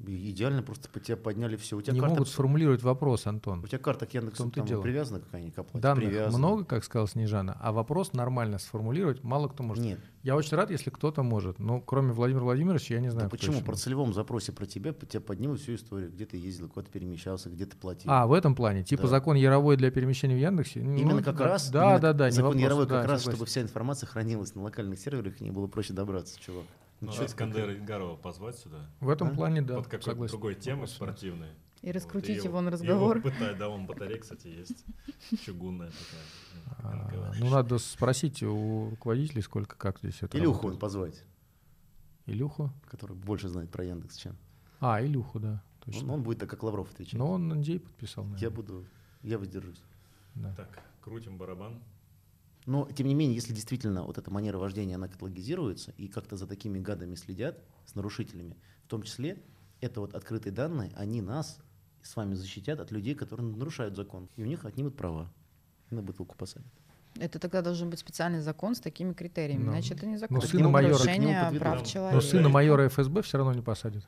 идеально просто по тебя подняли все. У тебя не карта, могут сформулировать вопрос, Антон. у тебя карта к Яндексу там дело. привязана какая-нибудь к оплате? Данных Привязана. много, как сказала Снежана, а вопрос нормально сформулировать мало кто может. Нет. Я очень рад, если кто-то может. Но кроме Владимира Владимировича я не знаю. Да почему? еще Про целевом запросе про тебя по- тебя поднимут всю историю, где ты ездил, куда ты перемещался, где ты платил. А, в этом плане. Типа Да. закон Яровой для перемещения в Яндексе? Ну, Именно как да. раз. Да, да, да. не Закон вопрос, Яровой да, как раз, согласен. чтобы вся информация хранилась на локальных серверах, и не было проще добраться, чувак. Ну, Надо Искандера Ингарова позвать сюда. В этом А? плане, да, под какой-то согласен. другой темой спортивной. И раскрутить Вот, его на Его разговор. пытать, да, он батарея, кстати, есть. Чугунная такая. А, Коньковая. Ну, надо спросить у руководителей, сколько, как здесь это Илюху работает. он позвать, Илюху? который больше знает про Яндекс, чем. А, Илюху, да, Он, точно. он будет так, как Лавров отвечать. Но он NDA подписал, Я наверное. буду, я воздержусь. Да. Так, крутим барабан. Но, тем не менее, если действительно вот эта манера вождения, она каталогизируется, и как-то за такими гадами следят, с нарушителями, в том числе, это вот открытые данные, они нас с вами защитят от людей, которые нарушают закон. И у них отнимут права. И на бутылку посадят. Это тогда должен быть специальный закон с такими критериями, Ну, иначе это не закон. ну, это сына майора прав Но Но человека. сына майора ФСБ все равно не посадят.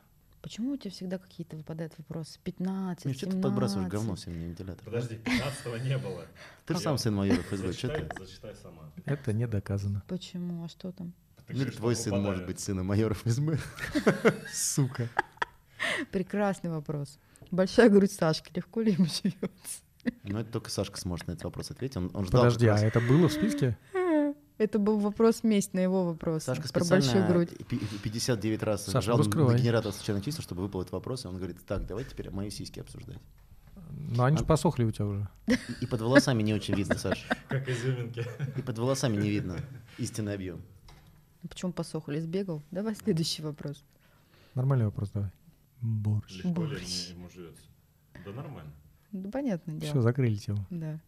Почему у тебя всегда какие-то выпадают вопросы? 15, Ну, что 17. ты подбрасываешь говно всем на вентилятор? Подожди, 15 не было. Ты же сам сын майора ФСБ, что Зачитай, ты? зачитай сама. Это не доказано. Почему? А что там? Ну, твой что сын может быть сыном майора ФСБ. Сука. Прекрасный вопрос. Большая грудь Сашки, легко ли ему живется? Но это только Сашка сможет на этот вопрос ответить. Он, он ждал Подожди, а это было в списке? Это был вопрос месть на его вопрос. Сашка про большую грудь. пи- 59 раз Саш, жал на генератор случайно числа, чтобы выпал этот вопрос, и он говорит, так, давайте теперь мои сиськи обсуждать. Ну, они же посохли у тебя уже. И, и под волосами не очень видно, Саш. Как изюминки. И под волосами не видно истинный объем. Почему посохли? Сбегал? Давай следующий вопрос. Нормальный вопрос давай. Борщ. Легко Борщ. ему живется? Да нормально. Да понятное дело. Все, закрыли тему. Да.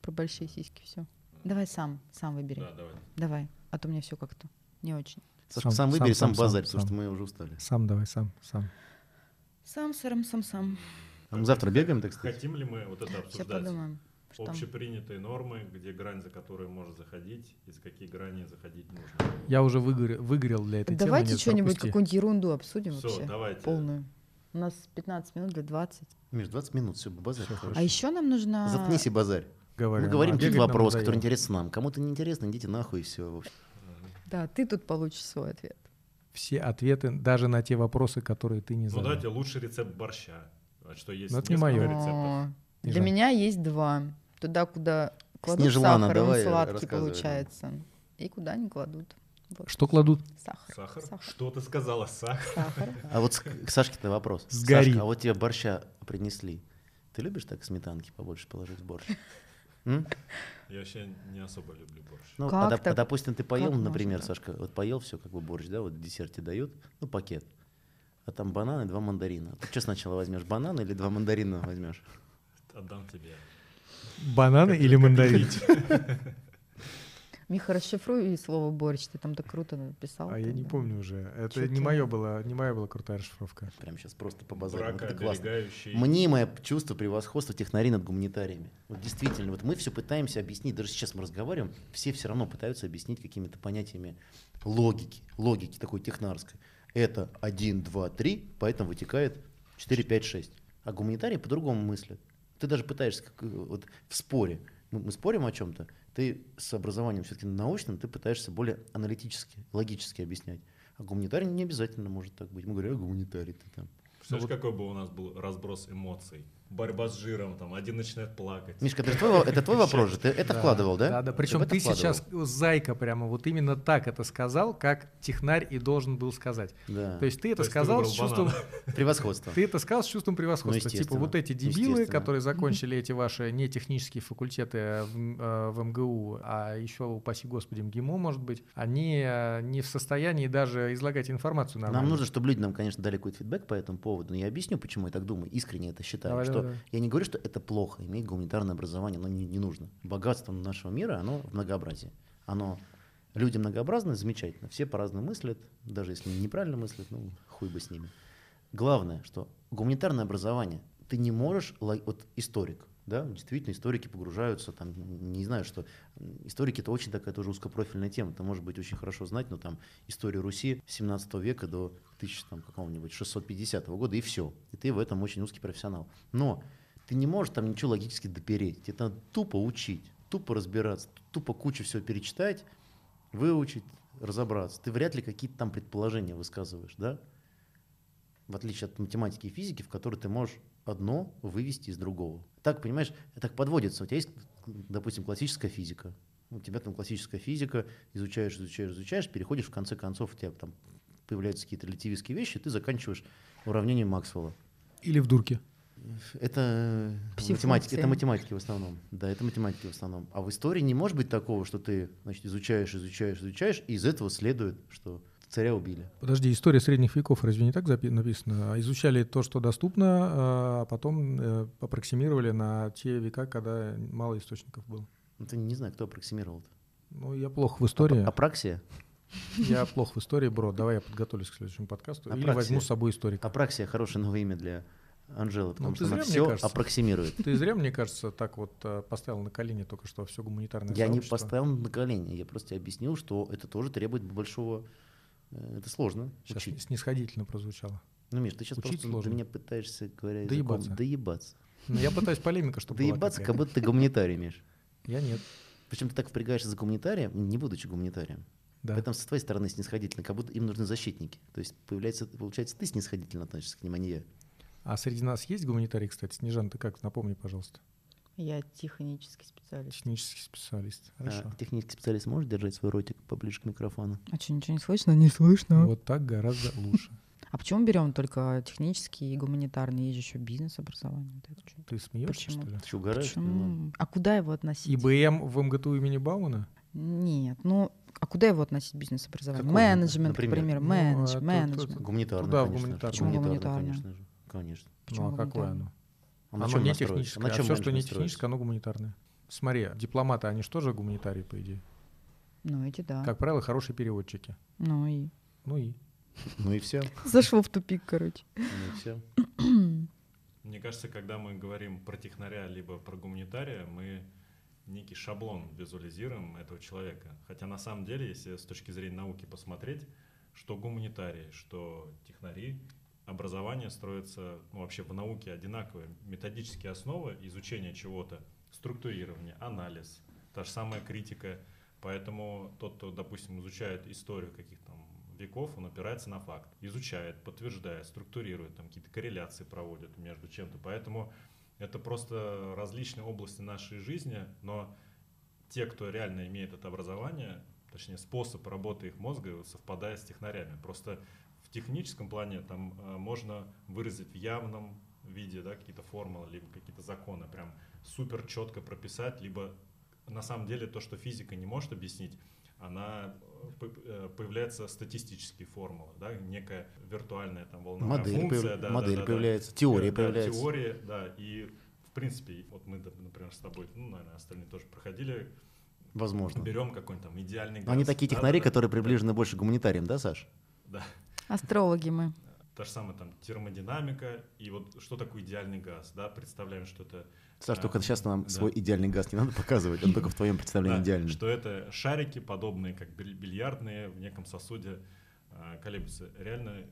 Про большие сиськи все. Давай сам, сам выбери. Да, давай. Давай. А то мне все как-то не очень. Саш, Сам- сам, выбери, сам- сам, базарь, сам- потому что сам. мы уже устали. Сам давай, сам, сам. Сам, сам, сам, сам. А мы завтра бегаем, так сказать? Хотим ли мы вот это обсуждать? подумаем. Что? Общепринятые нормы, где грань, за которую можно заходить, и за какие грани заходить нужно. Я уже выгорел, выгорел для этой Давайте темы. нет, что-нибудь, какую-нибудь ерунду обсудим Все, вообще. давайте. Полную. У нас 15 минут для 20. Миш, 20 минут, все, базарь. Хорошо. А еще нам нужно... Заткнись и базарь. Мы говорим а какие-то бегать нам вопросы, которые интересны нам. Кому-то не интересно, идите нахуй и все. Да, ты тут получишь свой ответ. Все ответы, даже на те вопросы, которые ты не Ну задал. давайте лучший рецепт борща. А что есть Ну, это не моё. рецептов. Для меня есть два. Туда, куда кладут Снежелана, сахар, он сладкий получается. И куда не кладут. Вот. Что кладут? Сахар. Сахар? Сахар. Что ты сказала? Сахар? Сахар. А вот к Сашке-то вопрос. Сгори. Сашка, а вот тебе борща принесли. Ты любишь так сметанки побольше положить в борщ? М? Я вообще не особо люблю борщ. Ну, Как а, а так? допустим, ты поел, Как например, можно Сашка, вот поел все, как бы борщ, да, вот в десерте дают, ну, пакет. А там бананы, два мандарина. Ты что сначала возьмешь, бананы или два мандарина возьмешь? Отдам тебе. Бананы или мандарин? Миха, расшифруй слово борщ. Ты там так круто написал. А я не помню уже. Это не мое было, не моя была крутая расшифровка. Прям сейчас просто по базару. Это классно. Мнимое чувство превосходства технарей над гуманитариями. Вот действительно, вот мы все пытаемся объяснить, даже сейчас мы разговариваем, все все равно пытаются объяснить какими-то понятиями логики, логики такой технарской. Это 1, 2, 3, поэтому вытекает 4, 5, 6. А гуманитарии по-другому мыслят. Ты даже пытаешься как, э, вот, в споре, мы, мы спорим о чем-то, ты с образованием все-таки научным, ты пытаешься более аналитически, логически объяснять. А гуманитарий не обязательно может так быть. Мы говорим, а гуманитарий ты там. Представляешь, какой бы у нас был разброс эмоций? Борьба с жиром, там, один начинает плакать. Мишка, это твой, это твой вопрос же, ты это вкладывал, да? Да, да. Причем ты сейчас зайка прямо вот именно так это сказал, как технарь и должен был сказать. Да. То есть ты это То есть ты сказал с чувством, банан. Превосходство. ты это сказал с чувством превосходства. Ну, типа вот эти дебилы, которые закончили эти ваши не технические факультеты в, м- э, в МГУ, а еще упаси господи МГИМО, может быть, они э, не в состоянии даже излагать информацию нормально. Нам нужно, чтобы люди нам, конечно, дали какой-то фидбэк по этому поводу. Но я объясню, почему я так думаю, искренне это считаю. Давай, что Я не говорю, что это плохо, иметь гуманитарное образование, но не, не нужно. Богатство нашего мира, оно в многообразии. Оно люди многообразны, замечательно. Все по-разному мыслят, даже если неправильно мыслят, ну, хуй бы с ними. Главное, что гуманитарное образование, ты не можешь, вот историк, да, действительно, историки погружаются, там, не знаю, что историки это очень такая тоже узкопрофильная тема, ты может быть очень хорошо знать, но там историю Руси с 17 века до 1000, там, какого-нибудь 650 года, и все, и ты в этом очень узкий профессионал. Но ты не можешь там ничего логически допереть, тебе надо тупо учить, тупо разбираться, тупо кучу всего перечитать, выучить, разобраться. Ты вряд ли какие-то там предположения высказываешь, да? В отличие от математики и физики, в которой ты можешь одно вывести из другого. Так, понимаешь, так подводится. У тебя есть, допустим, классическая физика. У тебя там классическая физика, изучаешь, изучаешь, изучаешь, переходишь, в конце концов, у тебя там появляются какие-то релятивистские вещи, ты заканчиваешь уравнением Максвелла. Или в дурке. Это математики, это математики в основном. Да, это математики в основном. А в истории не может быть такого, что ты значит, изучаешь, изучаешь, изучаешь, и из этого следует, что царя убили. Подожди, история средних веков разве не так написано? Изучали то, что доступно, а потом э, аппроксимировали на те века, когда мало источников было. Ну, ты не знаю, кто аппроксимировал. Ну, я плохо в истории. Апраксия? Я плохо в истории, бро. Давай я подготовлюсь к следующему подкасту. Или Апраксия. возьму с собой историка. Апраксия хорошее новое имя для Анжелы, потому Ну, что она зря, мне все кажется. аппроксимирует. Ты зря, мне кажется, так вот э, поставил на колени только что все гуманитарное Я не сообщество. поставил на колени, я просто объяснил, что это тоже требует большого... э, Это сложно Сейчас учить. снисходительно прозвучало. Ну, Миш, ты сейчас учить просто сложно. ты меня пытаешься, говоря Доебаться. языком, доебаться. Но я пытаюсь полемика, чтобы Доебаться, как будто ты гуманитарий, Миш. Я нет. Причем ты так впрягаешься за гуманитарием, не будучи гуманитарием. Да. В этом с твоей стороны снисходительно, как будто им нужны защитники. То есть появляется, получается, ты снисходительно относишься к ним, а не я. А среди нас есть гуманитарий, кстати? Снежан, ты как? Напомни, пожалуйста. Я технический специалист. Технический специалист. А Хорошо. технический специалист может держать свой ротик поближе к микрофону? А что, ничего не слышно? Не слышно. Вот так гораздо лучше. А почему берем только технический и гуманитарный? Есть еще это чё? Ты смеешься, Почему? что ли? Ты что, угораешь? Ну? А куда его относить? ИБМ в МГТУ имени Баумана? Нет, ну а куда его относить бизнес-образование? Какое, Менеджмент, например? к примеру, Ну, это- менеджмент. В конечно. Почему гуманитарное? конечно же. Конечно. Почему ну а какое оно? А на оно чем не техническое. На А чем все, что не техническое, оно гуманитарное. смотри, дипломаты, они что же гуманитарии, по идее? Ну, эти да. Как правило, хорошие переводчики. Ну и... Ну и? Ну и все. Зашел в тупик, короче. Ну и все. Мне кажется, когда мы говорим про технаря либо про гуманитария, мы некий шаблон визуализируем этого человека. Хотя на самом деле, если с точки зрения науки посмотреть, что гуманитарии, что технари, образование строится ну, вообще в науке одинаковые. Методические основы изучения чего-то, структурирование, анализ, та же самая критика. Поэтому тот, кто, допустим, изучает историю каких-то там веков, он опирается на факт, изучает, подтверждает, структурирует, там какие-то корреляции проводит между чем-то. Поэтому это просто различные области нашей жизни, но те, кто реально имеет это образование, точнее способ работы их мозга совпадает с технарями. Просто техническом плане там э, можно выразить в явном виде да, какие-то формулы, либо какие-то законы, прям супер четко прописать, либо на самом деле то, что физика не может объяснить, она э, э, появляется статистические формулы, да, некая виртуальная там волновая Модель, функция, появ- да, модель да, да, появляется, да. теория Да, появляется. Теория, да, и в принципе, вот мы, например, с тобой, ну, наверное, остальные тоже проходили, Возможно. берем какой-нибудь там идеальный газ. Они такие Да, технари, да, да. которые приближены больше к гуманитариям, да, Саш? Да. Астрологи мы. Та же самая там термодинамика, и вот что такое идеальный газ, да, представляем, что это Саш, А, только сейчас нам да. свой идеальный газ не надо показывать, он только в твоем представлении Да, идеальный. Что это шарики, подобные как биль- бильярдные, в неком сосуде а, колеблются. Реально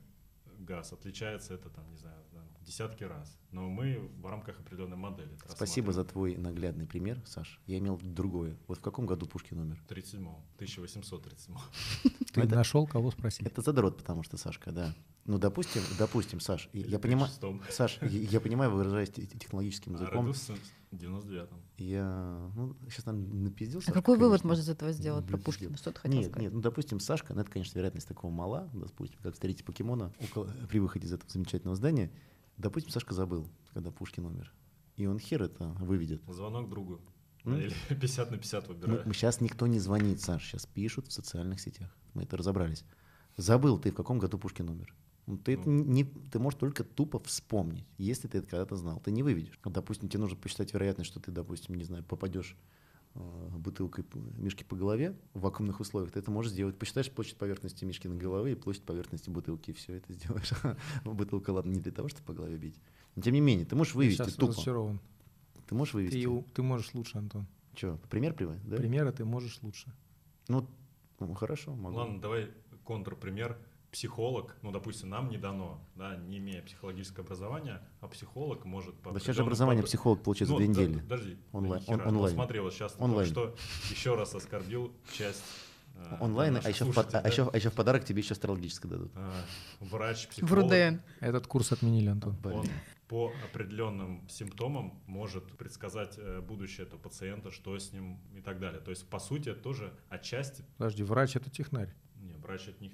газ отличается это там, не знаю, на десятки раз. Но мы в рамках определенной модели. это Спасибо за твой наглядный пример, Саш. Я имел другое. Вот в каком году Пушкин умер? 37 1837 Ты нашел, кого спросить. Это задрот, потому что, Сашка, да. Ну, допустим, допустим, Саш, я понимаю, 36-м. Саш, я, понимаю, выражаясь те- технологическим А языком, родился в 99-м. я, ну, сейчас там напиздил. А какой вывод можно из этого сделать про Пушкина? Что ты хотел Нет, сказать? нет, ну, допустим, Сашка, ну, это, конечно, вероятность такого мала, допустим, как встретить покемона около, при выходе из этого замечательного здания. Допустим, Сашка забыл, когда Пушкин умер. И он хер это выведет. Звонок другу. М? Или 50 на 50 выбираю. сейчас никто не звонит, Саш, сейчас пишут в социальных сетях. Мы это разобрались. Забыл ты, в каком году Пушкин умер. Ну, Ты, Ну. не, ты можешь только тупо вспомнить, если ты это когда-то знал. Ты не выведешь. Допустим, тебе нужно посчитать вероятность, что ты, допустим, не знаю, попадешь бутылкой п- мишки по голове в вакуумных условиях, ты это можешь сделать. Посчитаешь площадь поверхности мишки на головы и площадь поверхности бутылки, и все это сделаешь. Бутылка, ладно, не для того, чтобы по голове бить. Но тем не менее, ты можешь вывести сейчас тупо. разочарован. Ты можешь Ты, вывести. у- ты можешь лучше, Антон. Че, пример приводить? Да? Примеры ты можешь лучше. Ну, ну, хорошо, могу. Ладно, давай контрпример. Психолог, ну, допустим, нам не дано, да, не имея психологического образования, а психолог может по Да сейчас же образование папе- психолог получает за Ну, две да, недели. Подожди, Онлайн- да он- онлайн. смотри, вот сейчас Онлайн. что еще раз оскорбил часть э, Онлайн, а еще, в, а, да? еще, а еще в подарок тебе еще астрологическое дадут. А, врач, В психолог. РУДН. Этот курс отменили, Антон. Блин. Он по определенным симптомам может предсказать э, будущее этого пациента, что с ним и так далее. То есть, по сути, это тоже отчасти, Подожди, врач это технарь. не, врач от них,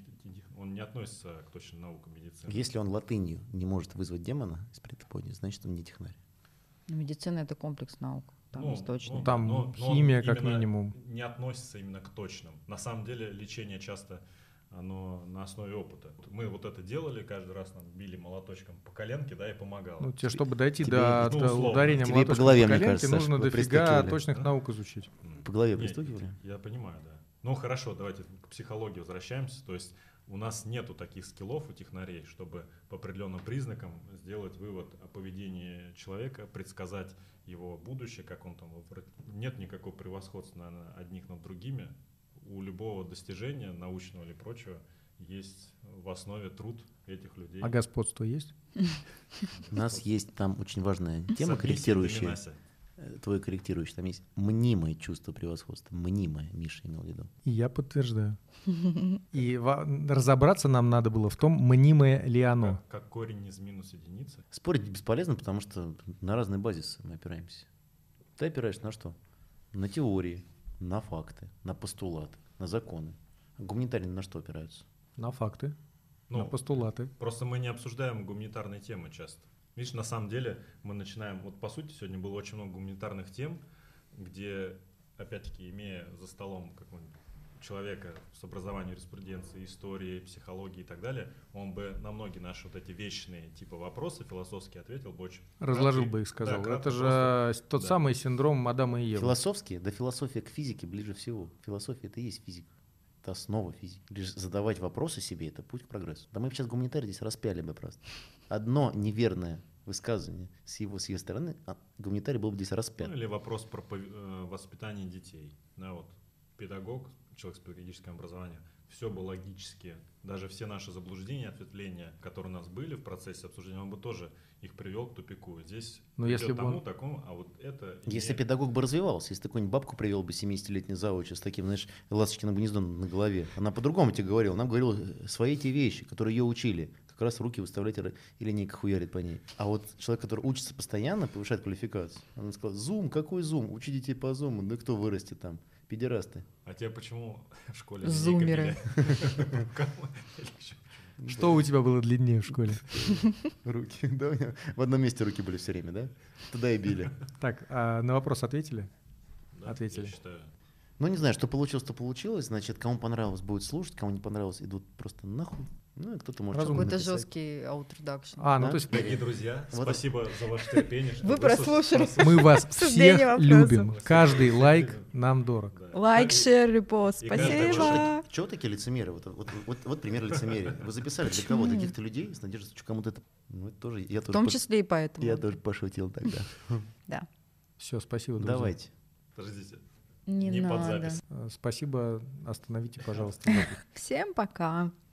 он не относится к точным наукам медицины. Если он латынью не может вызвать демона из преисподней, значит он не технарь. Ну, Медицина — это комплекс наук. Там Ну, есть точно. ну, Там но- но химия как именно минимум. Не относится именно к точным. На самом деле лечение часто оно на основе опыта. Мы вот это делали, каждый раз нам били молоточком по коленке, да, и помогало. Ну, тебе, чтобы дойти тебе- до, ну, до ударения Тебе и по молоточком голове, мне коленке, кажется, нужно дофига точных Да? наук изучить. По голове пристукивали? Я понимаю, да. Ну хорошо, давайте к психологии возвращаемся. То есть у нас нету таких скиллов у технарей, чтобы по определенным признакам сделать вывод о поведении человека, предсказать его будущее, как он там... Нет никакого превосходства наверное, одних над другими. У любого достижения научного или прочего есть в основе труд этих людей. А господство есть? У нас есть там очень важная тема корректирующая. Э, Твой корректирующий. Там есть мнимое чувство превосходства. Мнимое, Миша имел в виду. И я подтверждаю. И разобраться нам надо было в том, мнимое ли оно. Как, как корень из минус единицы. Спорить бесполезно, потому что на разные базисы мы опираемся. Ты опираешься на что? На теории, на факты, на постулаты, на законы. А Гуманитарии на что опираются? На факты, Ну, на постулаты. Просто мы не обсуждаем гуманитарные темы часто. Видишь, на самом деле мы начинаем, вот по сути сегодня было очень много гуманитарных тем, где, опять-таки, имея за столом какую-нибудь человека с образованием юриспруденции, истории, психологии и так далее, он бы на многие наши вот эти вечные типа вопросы философские ответил бы очень Разложил кратко бы их, да, сказал. кратко, Это же просто. тот да. самый синдром Адама и Евы. Философски, да философия к физике ближе всего. Философия это и есть физика. Это основа физики. Лишь задавать вопросы себе это путь к прогрессу. Да мы сейчас гуманитарий здесь распяли бы просто. Одно неверное высказывание с его, с ее стороны, а гуманитарий был бы здесь распят. Ну, или вопрос про э, воспитание детей. Да, вот педагог, человек с педагогическим образованием, все бы логически, даже все наши заблуждения, ответвления, которые у нас были в процессе обсуждения, он бы тоже их привел к тупику. Здесь Но идет если бы тому, он- такому, а вот это... Если не- педагог бы развивался, если какую-нибудь бабку привел бы 70-летний завуча с таким, знаешь, ласточкиным гнездом на голове, она по-другому тебе говорила. Она говорила свои те вещи, которые ее учили. Как раз руки выставлять р- и линейка хуярит по ней. А вот человек, который учится постоянно, повышает квалификацию. Она сказала, зум, какой зум? Учи детей по зуму. Да кто вырастет там? Педерасты. А тебе почему в школе Зумеры. Что у тебя было длиннее в школе? Руки. Да, у меня в одном месте руки были все время, да? Туда и били. Так, а на вопрос ответили? Ответили. Ну, не знаю, что получилось, то получилось. Значит, кому понравилось, будет слушать, кому не понравилось, идут просто нахуй. Ну, и кто-то может Разумно. Какой-то написать. жесткий outroduction. А, ну Да? то есть Дорогие друзья, Вот спасибо за ваше терпение. что Вы прослушали. мы вас всех любим. Каждый лайк нам дорог. Лайк, share, репост. Спасибо. чего такие лицемеры? Вот, вот, вот, вот пример лицемерия. Вы записали для кого? Для каких-то людей с надеждой, что кому-то это... Ну, это тоже... Я В тоже том числе и поэтому. Я тоже пошутил тогда. Да. Все, спасибо, друзья. Давайте. Подождите. Не, Не под надо. запись. Э, Спасибо, остановите, пожалуйста. запись. Всем пока.